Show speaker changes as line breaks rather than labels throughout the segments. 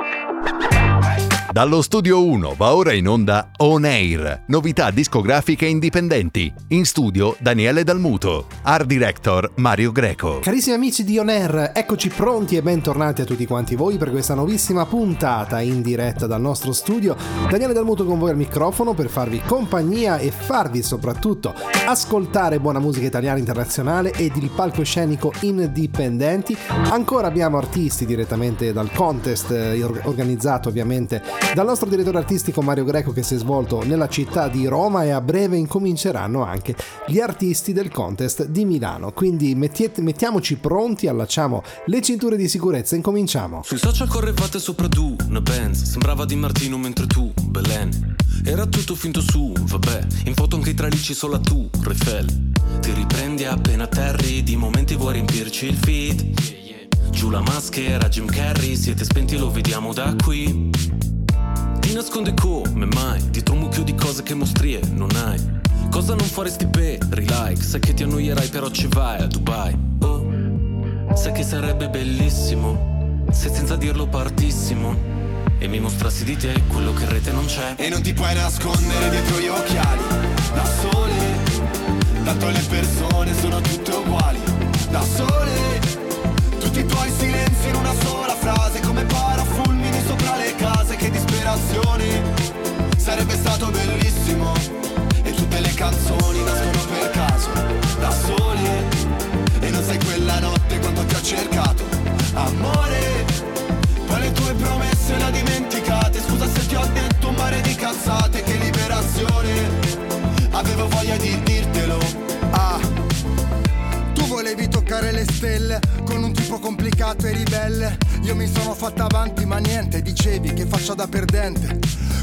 Ha ha Dallo studio 1 va ora in onda On Air, novità discografiche indipendenti. In studio Daniele Dalmuto, art director Mario Greco.
Carissimi amici di On Air, eccoci pronti e bentornati a tutti quanti voi per questa nuovissima puntata in diretta dal nostro studio. Daniele Dalmuto con voi al microfono per farvi compagnia e farvi soprattutto ascoltare buona musica italiana internazionale ed il palcoscenico indipendenti. Ancora abbiamo artisti direttamente dal contest eh, organizzato ovviamente dal nostro direttore artistico Mario Greco che si è svolto nella città di Roma e a breve incominceranno anche gli artisti del contest di Milano. Quindi mettiete, mettiamoci pronti, allacciamo le cinture di sicurezza e incominciamo.
Sui social correvate sopra tu, una Benz, sembrava di Martino mentre tu, Belen. Era tutto finto su, vabbè, in foto anche i tralicci solo tu, Refel. Ti riprendi appena terri, di momenti vuoi riempirci il feed. Giù la maschera, Jim Carrey, siete spenti, lo vediamo da qui. Nasconde come mai Dietro un mucchio di cose che mostrie non hai. Cosa non faresti per like Sai che ti annoierai però ci vai a Dubai. Oh Sai che sarebbe bellissimo Se senza dirlo partissimo E mi mostrassi di te quello che in rete non c'è.
E non ti puoi nascondere dietro gli occhiali. Da sole Tanto le persone sono tutte uguali. Da sole Tutti i tuoi silenzi in una sola frase Come parafulmini sopra le disperazione Sarebbe stato bellissimo Io mi sono fatta avanti, ma niente, dicevi che faccia da perdente.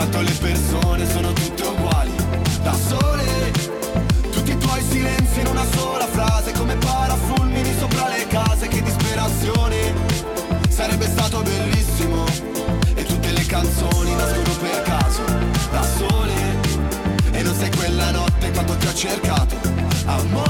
Tanto le persone sono tutte uguali. Da sole Tutti i tuoi silenzi in una sola frase Come parafulmini sopra le case Che disperazione. Sarebbe stato bellissimo. E tutte le canzoni nascono per caso. Da sole E non sei quella notte quando ti ho cercato. Amore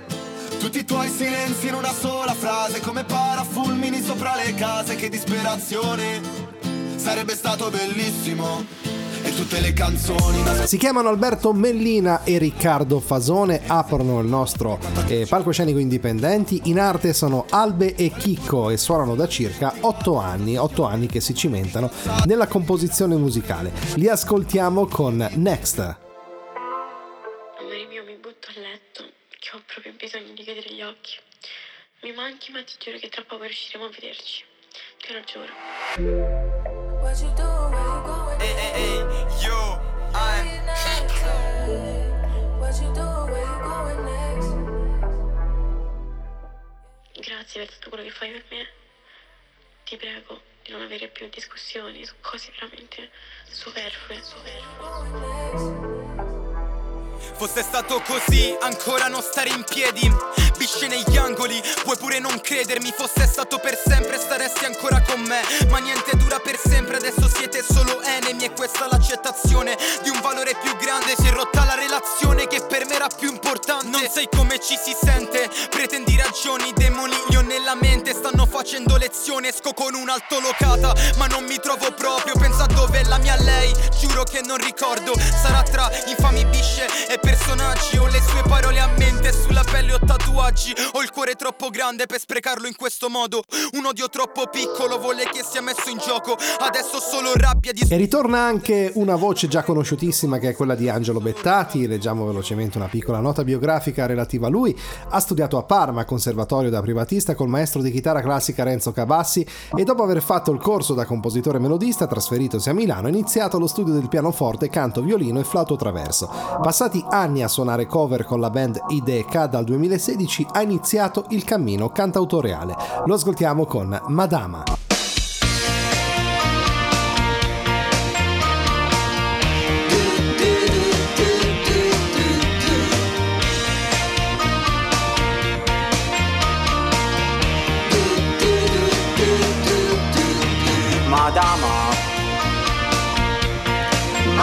Tutti i tuoi silenzi in una sola frase, come parafulmini sopra le case, che disperazione. Sarebbe stato bellissimo e tutte le canzoni.
Si chiamano Alberto Mellina e Riccardo Fasone, aprono il nostro eh, palcoscenico indipendenti. In arte sono Albe e Chicco e suonano da circa 8 anni, 8 anni che si cimentano nella composizione musicale. Li ascoltiamo con Next.
Bisogno di chiudere gli occhi. Mi manchi, ma ti giuro che tra poco riusciremo a vederci. Te lo giuro. Hey, hey, hey, yo, I'm... Grazie per tutto quello che fai per me. Ti prego di non avere più discussioni su cose veramente superflue, superflue.
Fosse stato così, ancora non stare in piedi. Bisce negli angoli, puoi pure non credermi. Fosse stato per sempre, staresti ancora con me. Ma niente dura per sempre, adesso siete solo enemy E questa l'accettazione di un valore più grande. Si è rotta la relazione che per me era più importante. Non sai come ci si sente, pretendi ragioni Demoni li ho nella mente, stanno facendo lezione Esco con un'altolocata, ma non mi trovo proprio giuro che non ricordo. Sarà tra infami bisce e personaggi. Ho le sue parole a mente sulla pelle ho tatuaggi. Ho il cuore troppo grande per sprecarlo in questo modo. Un odio troppo piccolo vuole che sia messo in gioco. Adesso solo rabbia di...
E ritorna anche una voce già conosciutissima che è quella di Angelo Bettati. Leggiamo velocemente una piccola nota biografica relativa a lui. Ha studiato a Parma, conservatorio da privatista col maestro di chitarra classica Renzo Cabassi E dopo aver fatto il corso da compositore melodista trasferitosi a Milano ha iniziato lo studio del pianoforte, canto, violino e flauto traverso Passati anni a suonare cover con la band Ideca, dal 2016 ha iniziato il cammino cantautoriale. Lo ascoltiamo con. Madama,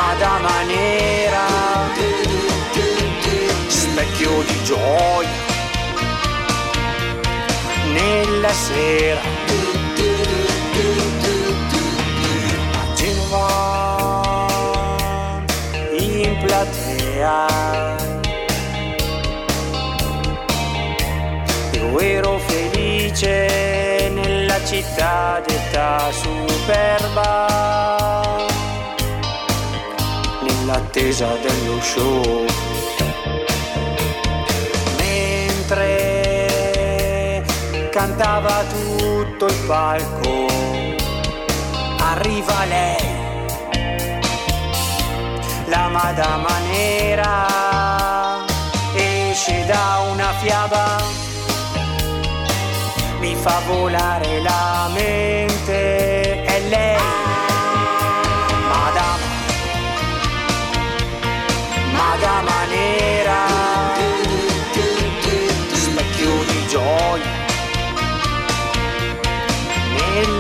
Madama nera, specchio di gioia. Nella sera. A Genova, in platea, io ero felice nella città detta superba, nell'attesa dello show. Mentre cantava tutto il palco, arriva lei, la madama nera, esce da una fiaba mi fa volare la mente è lei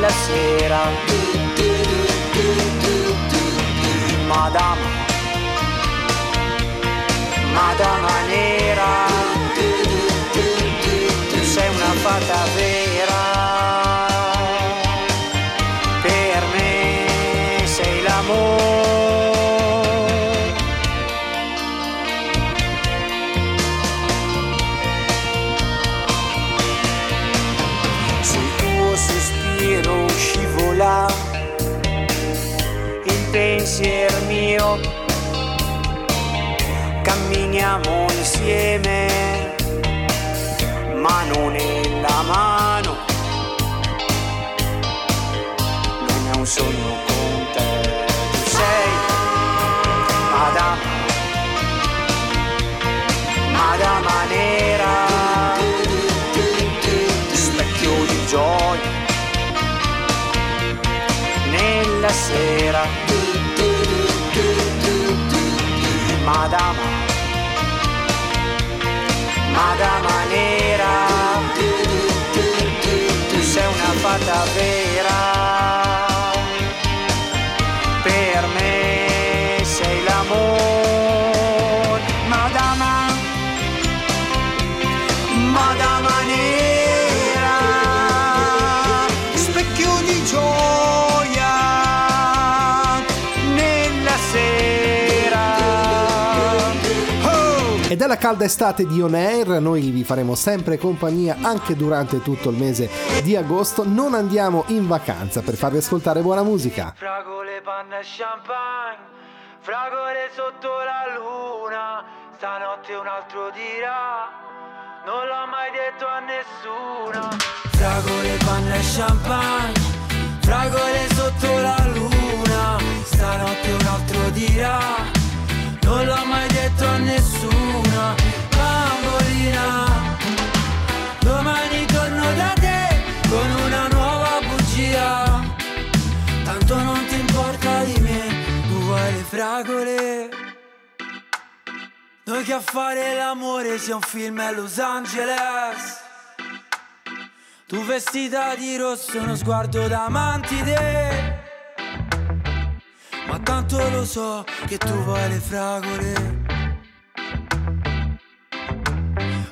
nella sera. Madama. Madama nera insieme mano nella mano. Non è un sogno con te. Tu sei madama madama nera specchio di gioia. Nella sera. Madama Madama nera, tu sei una fata vera,
calda estate di On Air, noi vi faremo sempre compagnia anche durante tutto il mese di agosto, non andiamo in vacanza per farvi ascoltare buona musica.
Fragole, panna e champagne, fragole sotto la luna, stanotte un altro dirà, non l'ho mai detto a nessuno. Fragole, panna e champagne, fragole sotto la luna, stanotte un altro dirà, non l'ho mai detto a nessuno. Bambolina, domani torno da te con una nuova bugia. Tanto non ti importa di me, tu vuoi le fragole. Noi che a fare l'amore sia un film a Los Angeles. Tu vestita di rosso, uno sguardo da mantide. Ma tanto lo so che tu vuoi le fragole.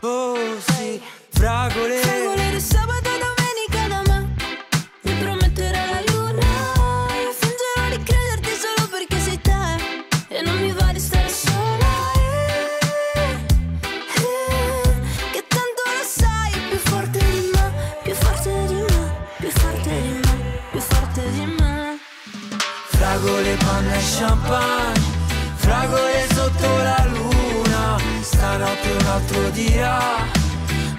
Oh sì, fragole.
Fragole di sabato
champagne Fragole sotto la luna. Stanotte un altro dirà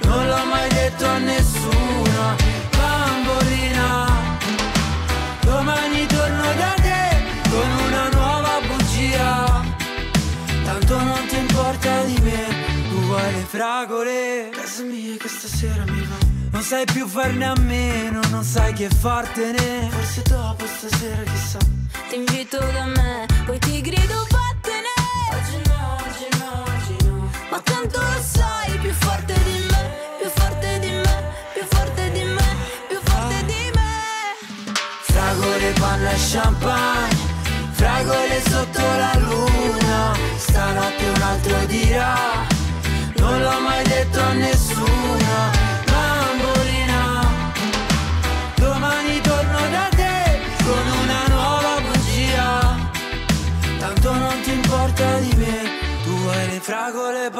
Non l'ho mai detto a nessuno. Bambolina Domani torno da te Con una nuova bugia. Tanto non ti importa di me Tu vuoi le fragole. Casa mia che stasera mi va. Non sai più farne a meno, non sai che fartene. Forse dopo stasera chissà
Ti invito da me, poi ti grido vattene!
Oggi no, oggi no, oggi no.
Ma tanto lo sai, più forte di me Più forte di me, più forte di me Più forte di me.
Fragole, panna e champagne Fragole sotto la luna. Stanotte un altro dirà Non l'ho mai detto a nessuno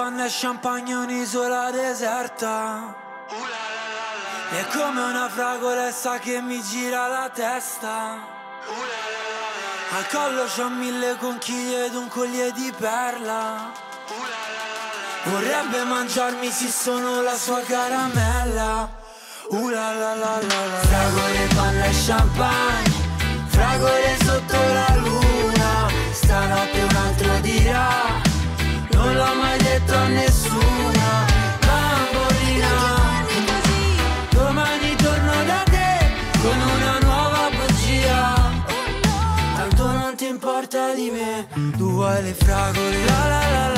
panna e champagne Un'isola deserta. È come una fragolessa che mi gira la testa. Al collo c'ho mille conchiglie ed un collier di perla. Vorrebbe mangiarmi se sono la sua caramella. Uh la la la la la Fragole, panna e champagne Fragole sotto la luna. Stanotte un altro dirà Non l'ho mai detto a nessuno Bambolina Domani torno da te con una nuova bugia. Tanto non ti importa di me Tu vuoi le fragole la la la La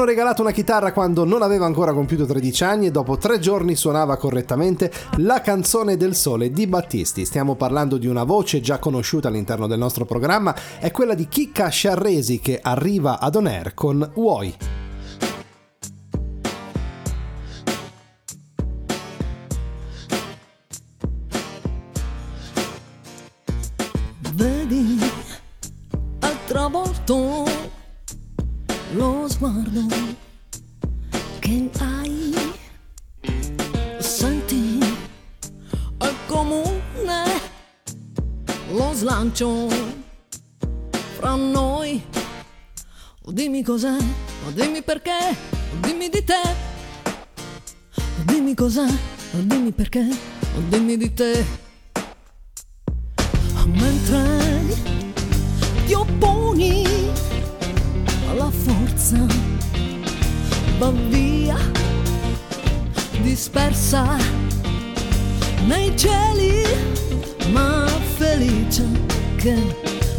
hanno regalato una chitarra quando non aveva ancora compiuto 13 anni e dopo tre giorni suonava correttamente la canzone del sole di Battisti. Stiamo parlando di una voce già conosciuta all'interno del nostro programma, è quella di Chicca Sciarresi che arriva ad On Air con Vuoi.
Cos'è, dimmi perché, dimmi di te. Dimmi cos'è, dimmi perché, dimmi di te. Mentre ti opponi alla forza va via dispersa nei cieli ma felice che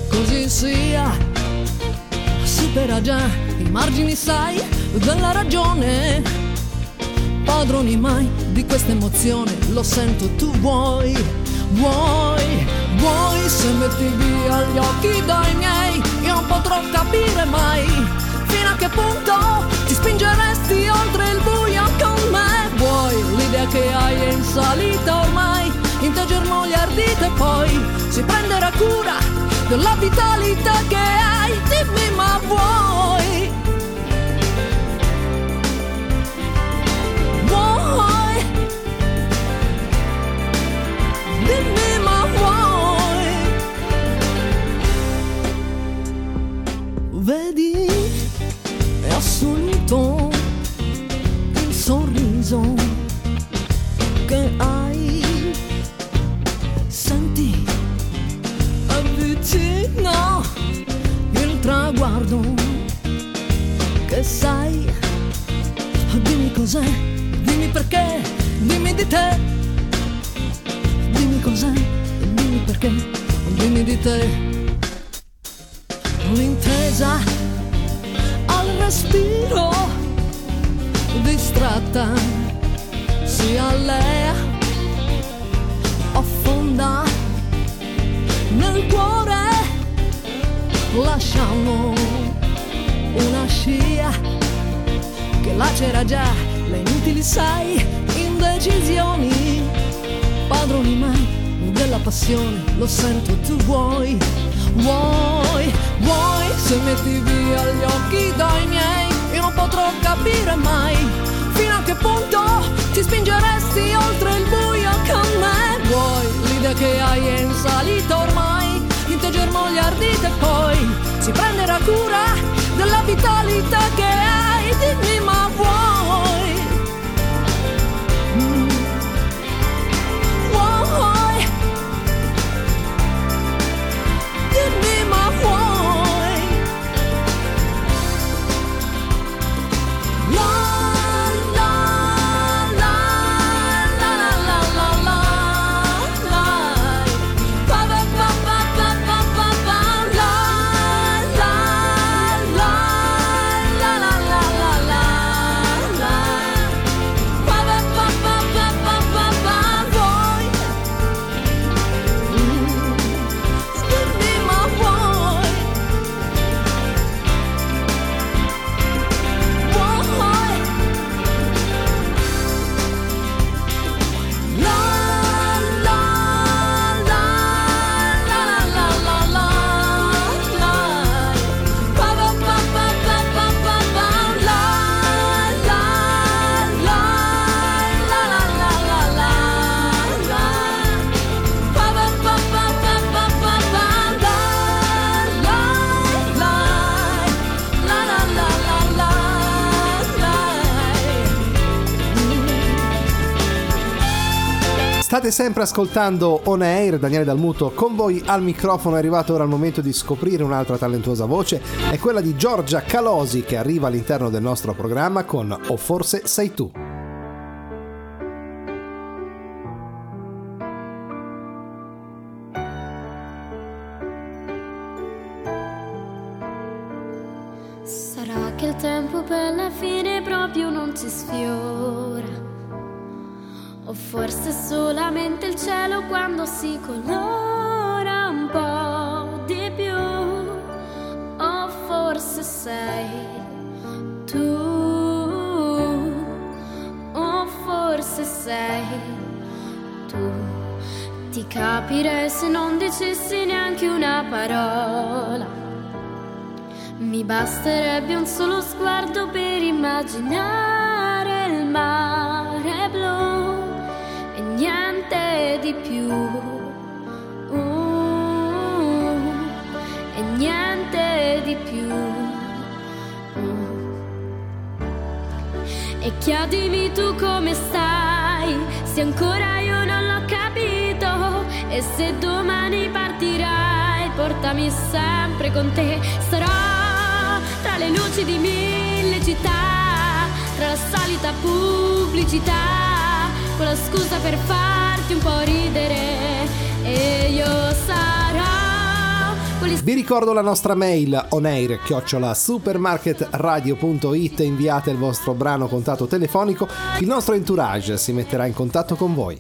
così sia. Supera già margini sai della ragione padroni mai di questa emozione lo sento tu vuoi vuoi Vuoi se metti via gli occhi dai miei, io non potrò capire mai fino a che punto ti spingeresti oltre il buio con me. Vuoi l'idea che hai è in salita ormai, in te germogli ardite poi si prenderà cura della vitalità che hai. Dimmi ma? Vuoi? È assoluto il sorriso che hai senti avvicina il traguardo che sai dimmi cos'è dimmi perché dimmi di te. Dimmi cos'è dimmi perché dimmi di te. Un'intesa al respiro distratta si allea affonda nel cuore lasciamo una scia che lacera già le inutili sai indecisioni padroni mai della passione lo sento tu vuoi Vuoi, vuoi se metti via gli occhi dai miei Io non potrò capire mai Fino a che punto ti spingeresti oltre il buio con me. Vuoi, l'idea che hai è in salita ormai In te germogli ardite poi Si prenderà cura della vitalità che hai. Dimmi ma vuoi
State sempre ascoltando On Air, Daniele Dalmuto con voi al microfono. È arrivato ora il momento di scoprire un'altra talentuosa voce, è quella di Giorgia Calosi che arriva all'interno del nostro programma con O forse sei tu.
Sarà che il tempo per più non ti sfiora. O forse solamente il cielo quando si colora un po' di più. O forse sei tu. O forse sei tu. Ti capirei se non dicessi neanche una parola. Mi basterebbe un solo sguardo per immaginare il mare blu niente di più. Uh, e niente di più. Uh. E chiedimi tu come stai, se ancora io non l'ho capito e se domani partirai, portami sempre con te, sarò tra le luci di mille città, tra la solita pubblicità, con la scusa per farti un po' ridere. E io sarò
Vi ricordo la nostra mail onair chiocciola supermarketradio.it inviate il vostro brano contatto telefonico, il nostro entourage si metterà in contatto con voi.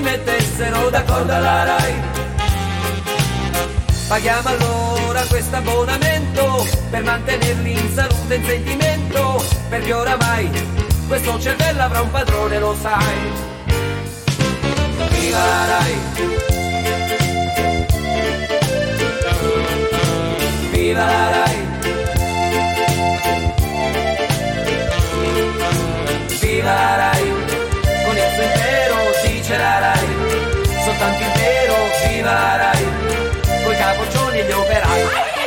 Mettessero d'accordo alla Rai. Paghiamo allora questo abbonamento per mantenerli in salute e in sentimento, perché oramai questo cervello avrà un padrone, lo sai. Viva la Rai! Viva la Rai! Viva la Rai! Vero, viva la Rai! coi capoccioni e gli operai.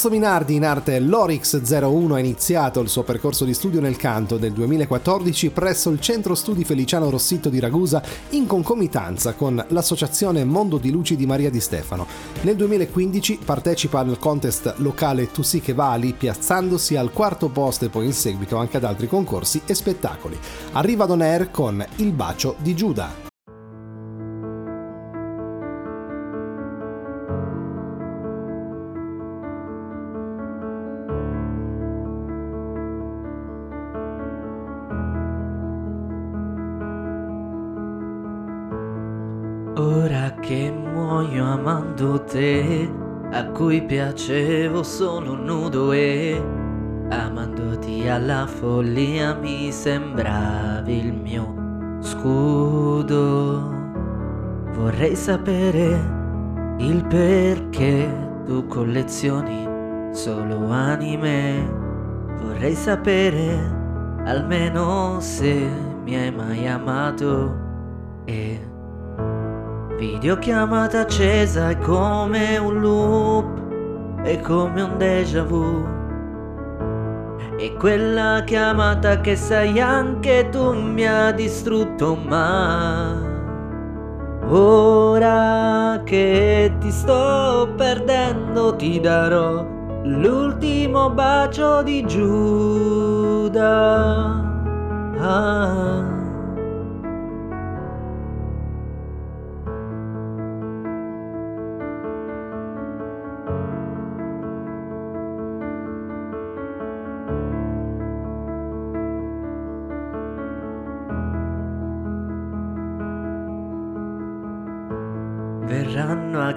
Lorenzo Minardi, in arte Lorix 01, ha iniziato il suo percorso di studio nel canto del 2014 presso il Centro Studi Feliciano Rossitto di Ragusa in concomitanza con l'associazione Mondo di Luci di Maria Di Stefano. Nel 2015 partecipa al contest locale Tu sì che vali, piazzandosi al quarto posto e poi in seguito anche ad altri concorsi e spettacoli. Arriva ad On con Il bacio di Giuda.
Muoio amando te, a cui piacevo solo nudo e amandoti alla follia mi sembravi il mio scudo. Vorrei sapere il perché tu collezioni solo anime. Vorrei sapere almeno se mi hai mai amato e Videochiamata accesa è come un loop, è come un déjà vu. E quella chiamata che sai anche tu mi ha distrutto, ma ora che ti sto perdendo ti darò l'ultimo bacio di Giuda. Ah.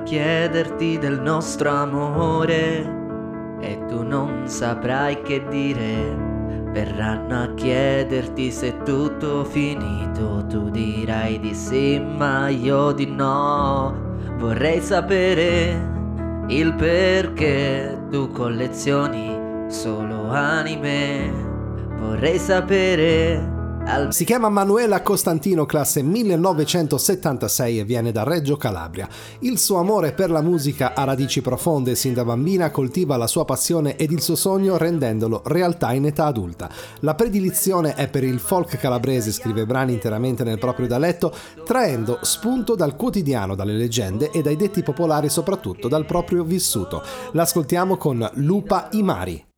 Chiederti del nostro amore e tu non saprai che dire. Verranno a chiederti se tutto finito, tu dirai di sì, ma io di no. Vorrei sapere il perché tu collezioni solo anime. Vorrei sapere
Si chiama Manuela Costantino, classe 1976 e viene da Reggio Calabria. Il suo amore per la musica ha radici profonde sin da bambina, coltiva la sua passione ed il suo sogno rendendolo realtà in età adulta. La predilizione è per il folk calabrese, scrive brani interamente nel proprio dialetto, traendo spunto dal quotidiano, dalle leggende e dai detti popolari, soprattutto dal proprio vissuto. L'ascoltiamo con Lupa Imari.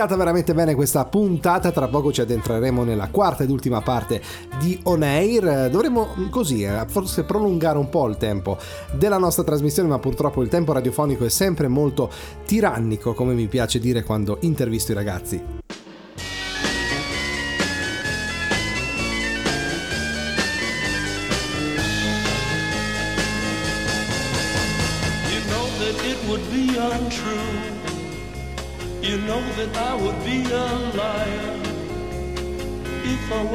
Iniziata veramente bene questa puntata, tra poco ci addentreremo nella quarta ed ultima parte di On Air. Dovremmo mm, così, eh, forse prolungare un po' il tempo della nostra trasmissione, ma purtroppo il tempo radiofonico è sempre molto tirannico, come mi piace dire quando intervisto i ragazzi.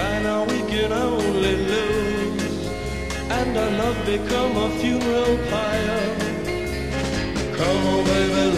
Try now, we can only lose. And our love become a funeral pyre. Come on, baby,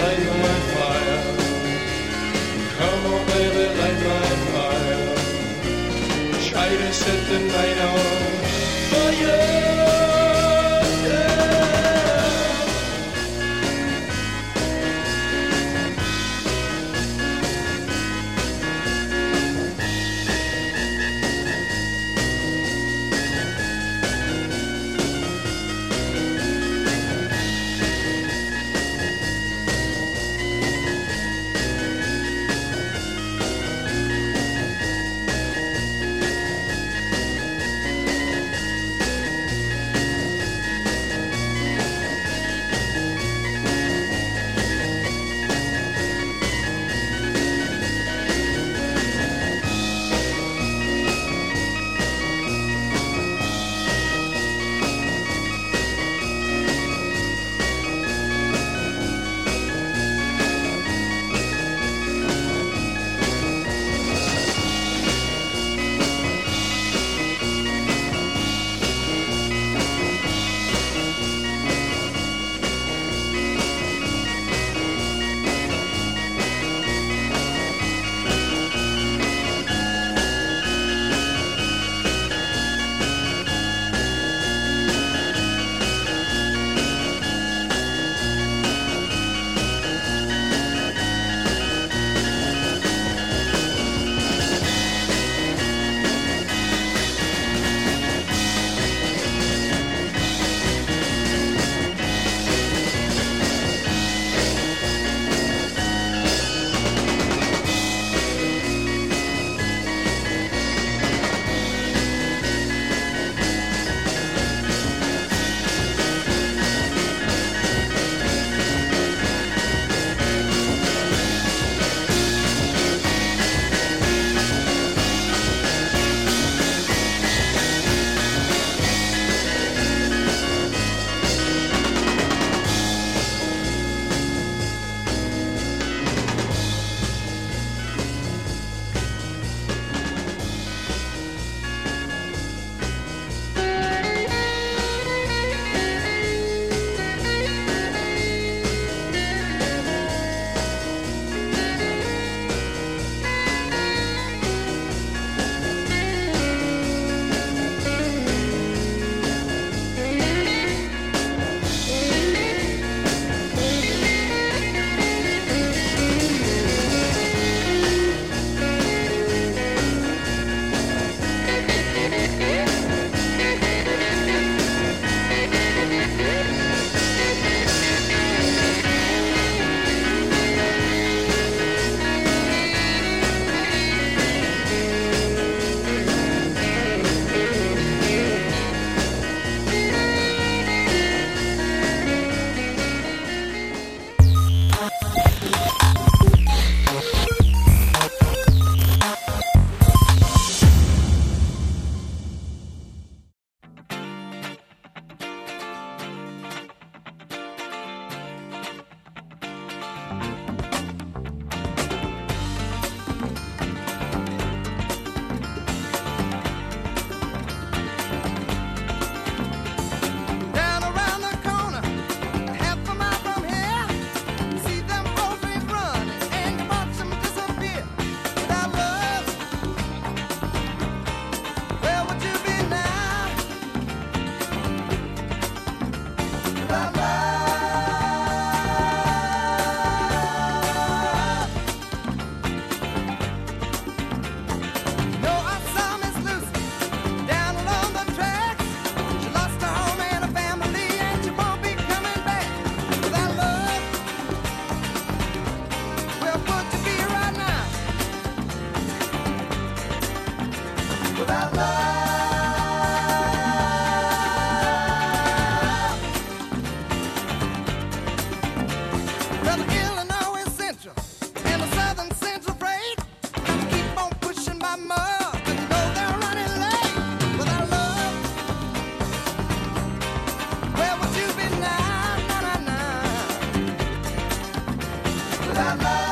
pra lá.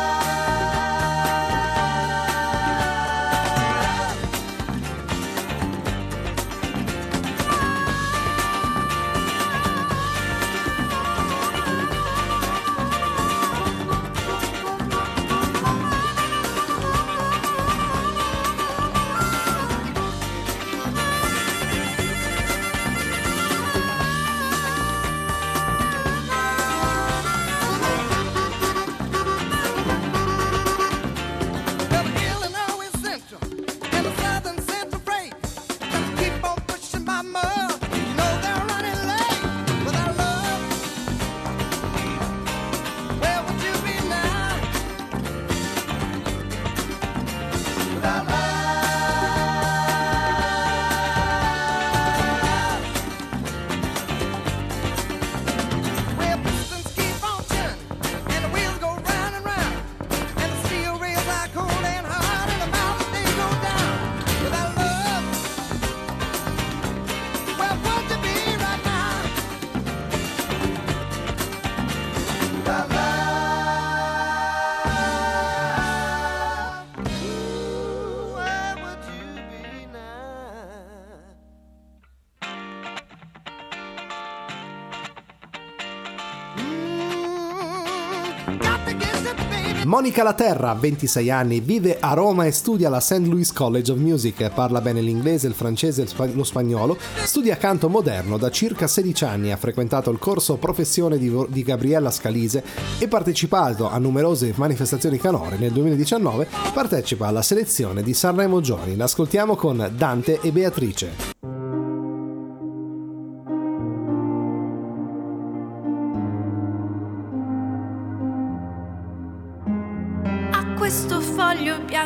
Monica Laterra, 26 anni, vive a Roma e studia alla St. Louis College of Music, parla bene l'inglese, il francese e lo spagnolo, studia canto moderno da circa 16 anni, ha frequentato il corso Professione di, Gabriella Scalise e partecipato a numerose manifestazioni canore. Nel 2019 partecipa alla selezione di Sanremo Giovani. L'ascoltiamo con Dante e Beatrice.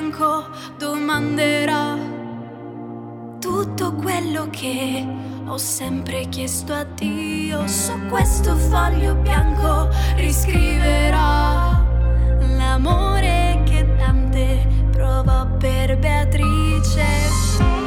Foglio bianco domanderò tutto quello che ho sempre chiesto a Dio. Su questo foglio bianco riscriverò l'amore che Dante provò per Beatrice.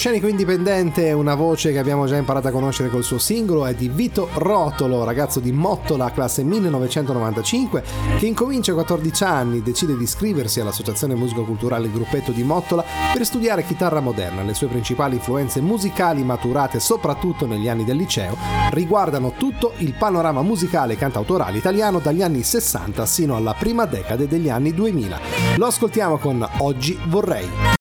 Palcoscenico indipendente una voce che abbiamo già imparato a conoscere col suo singolo, è di Vito Rotolo, ragazzo di Mottola, classe 1995, che incomincia a 14 anni, decide di iscriversi all'Associazione Musico-Culturale Gruppetto di Mottola per studiare chitarra moderna. Le sue principali influenze musicali, maturate soprattutto negli anni del liceo, riguardano tutto il panorama musicale e cantautorale italiano dagli anni 60 sino alla prima decade degli anni 2000. Lo ascoltiamo con Oggi vorrei.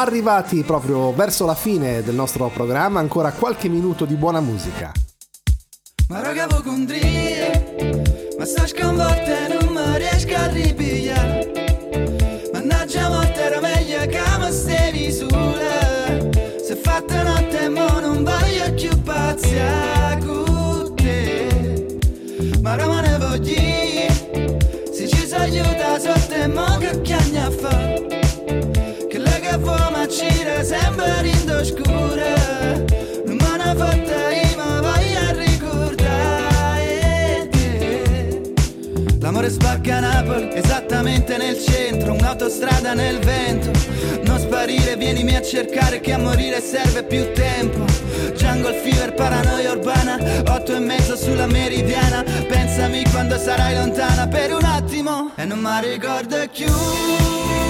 Arrivati proprio verso la fine del nostro programma, ancora qualche minuto di buona musica.
Ma raga voi condrie Ma sta sconvolta non mi riesco a ripigliare. Mannaggia morte era meglio che mi stevi sulla. Se fatta notte mo non voglio più pazzia con te. Ma me ne voglio Se ci si aiuta sotto mo che chiagna fa ci sembra in oscura Non me ne fotta io ricordare L'amore spacca Napoli, esattamente nel centro Un'autostrada nel vento. Non sparire, vienimi a cercare che a morire serve più tempo. Jungle fever, paranoia urbana Otto e mezzo sulla meridiana. Pensami quando sarai lontana per un attimo E non mi ricordo più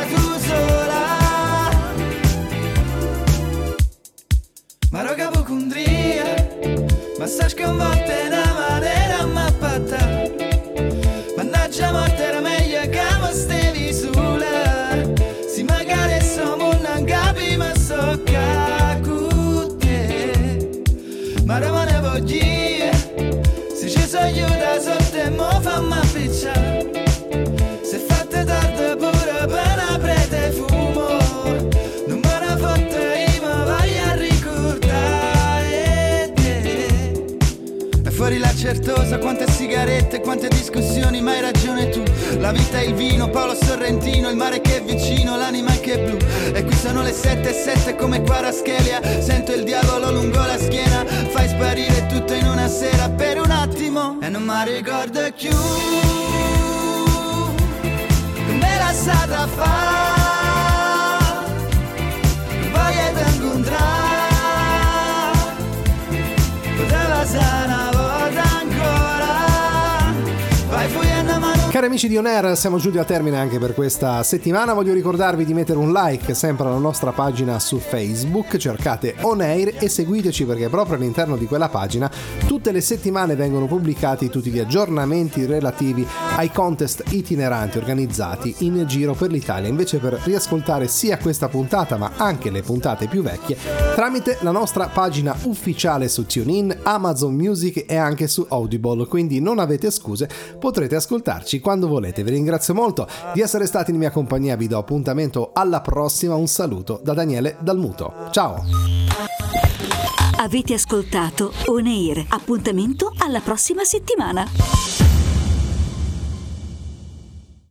Ma sta sconvolta in una maniera mappata Mannaggia morte era meglio che mi stevi sulla. Si magari siamo non capi ma so che Ma ora me ne voglio sigarette, quante discussioni, ma hai ragione tu La vita è il vino, Paolo Sorrentino, il mare che è vicino, l'anima che è blu. E qui sono le sette e sette come Quaraschelia. Sento il diavolo lungo la schiena, fai sparire tutto in una sera per un attimo. E non mi ricordo più come la stata fa. Voglio incontrare, poteva essere
Cari amici di On siamo giunti al termine anche per questa settimana. Voglio ricordarvi di mettere un like sempre alla nostra pagina su Facebook, cercate On e seguiteci perché proprio all'interno di quella pagina tutte le settimane vengono pubblicati tutti gli aggiornamenti relativi ai contest itineranti organizzati in giro per l'Italia. Invece per riascoltare sia questa puntata ma anche le puntate più vecchie tramite la nostra pagina ufficiale su TuneIn, Amazon Music e anche su Audible, quindi non avete scuse, potrete ascoltarci quando volete. Vi ringrazio molto di essere stati in mia compagnia, vi do appuntamento alla prossima, un saluto da Daniele Dalmuto. Ciao!
Avete ascoltato On Air. Appuntamento alla prossima settimana.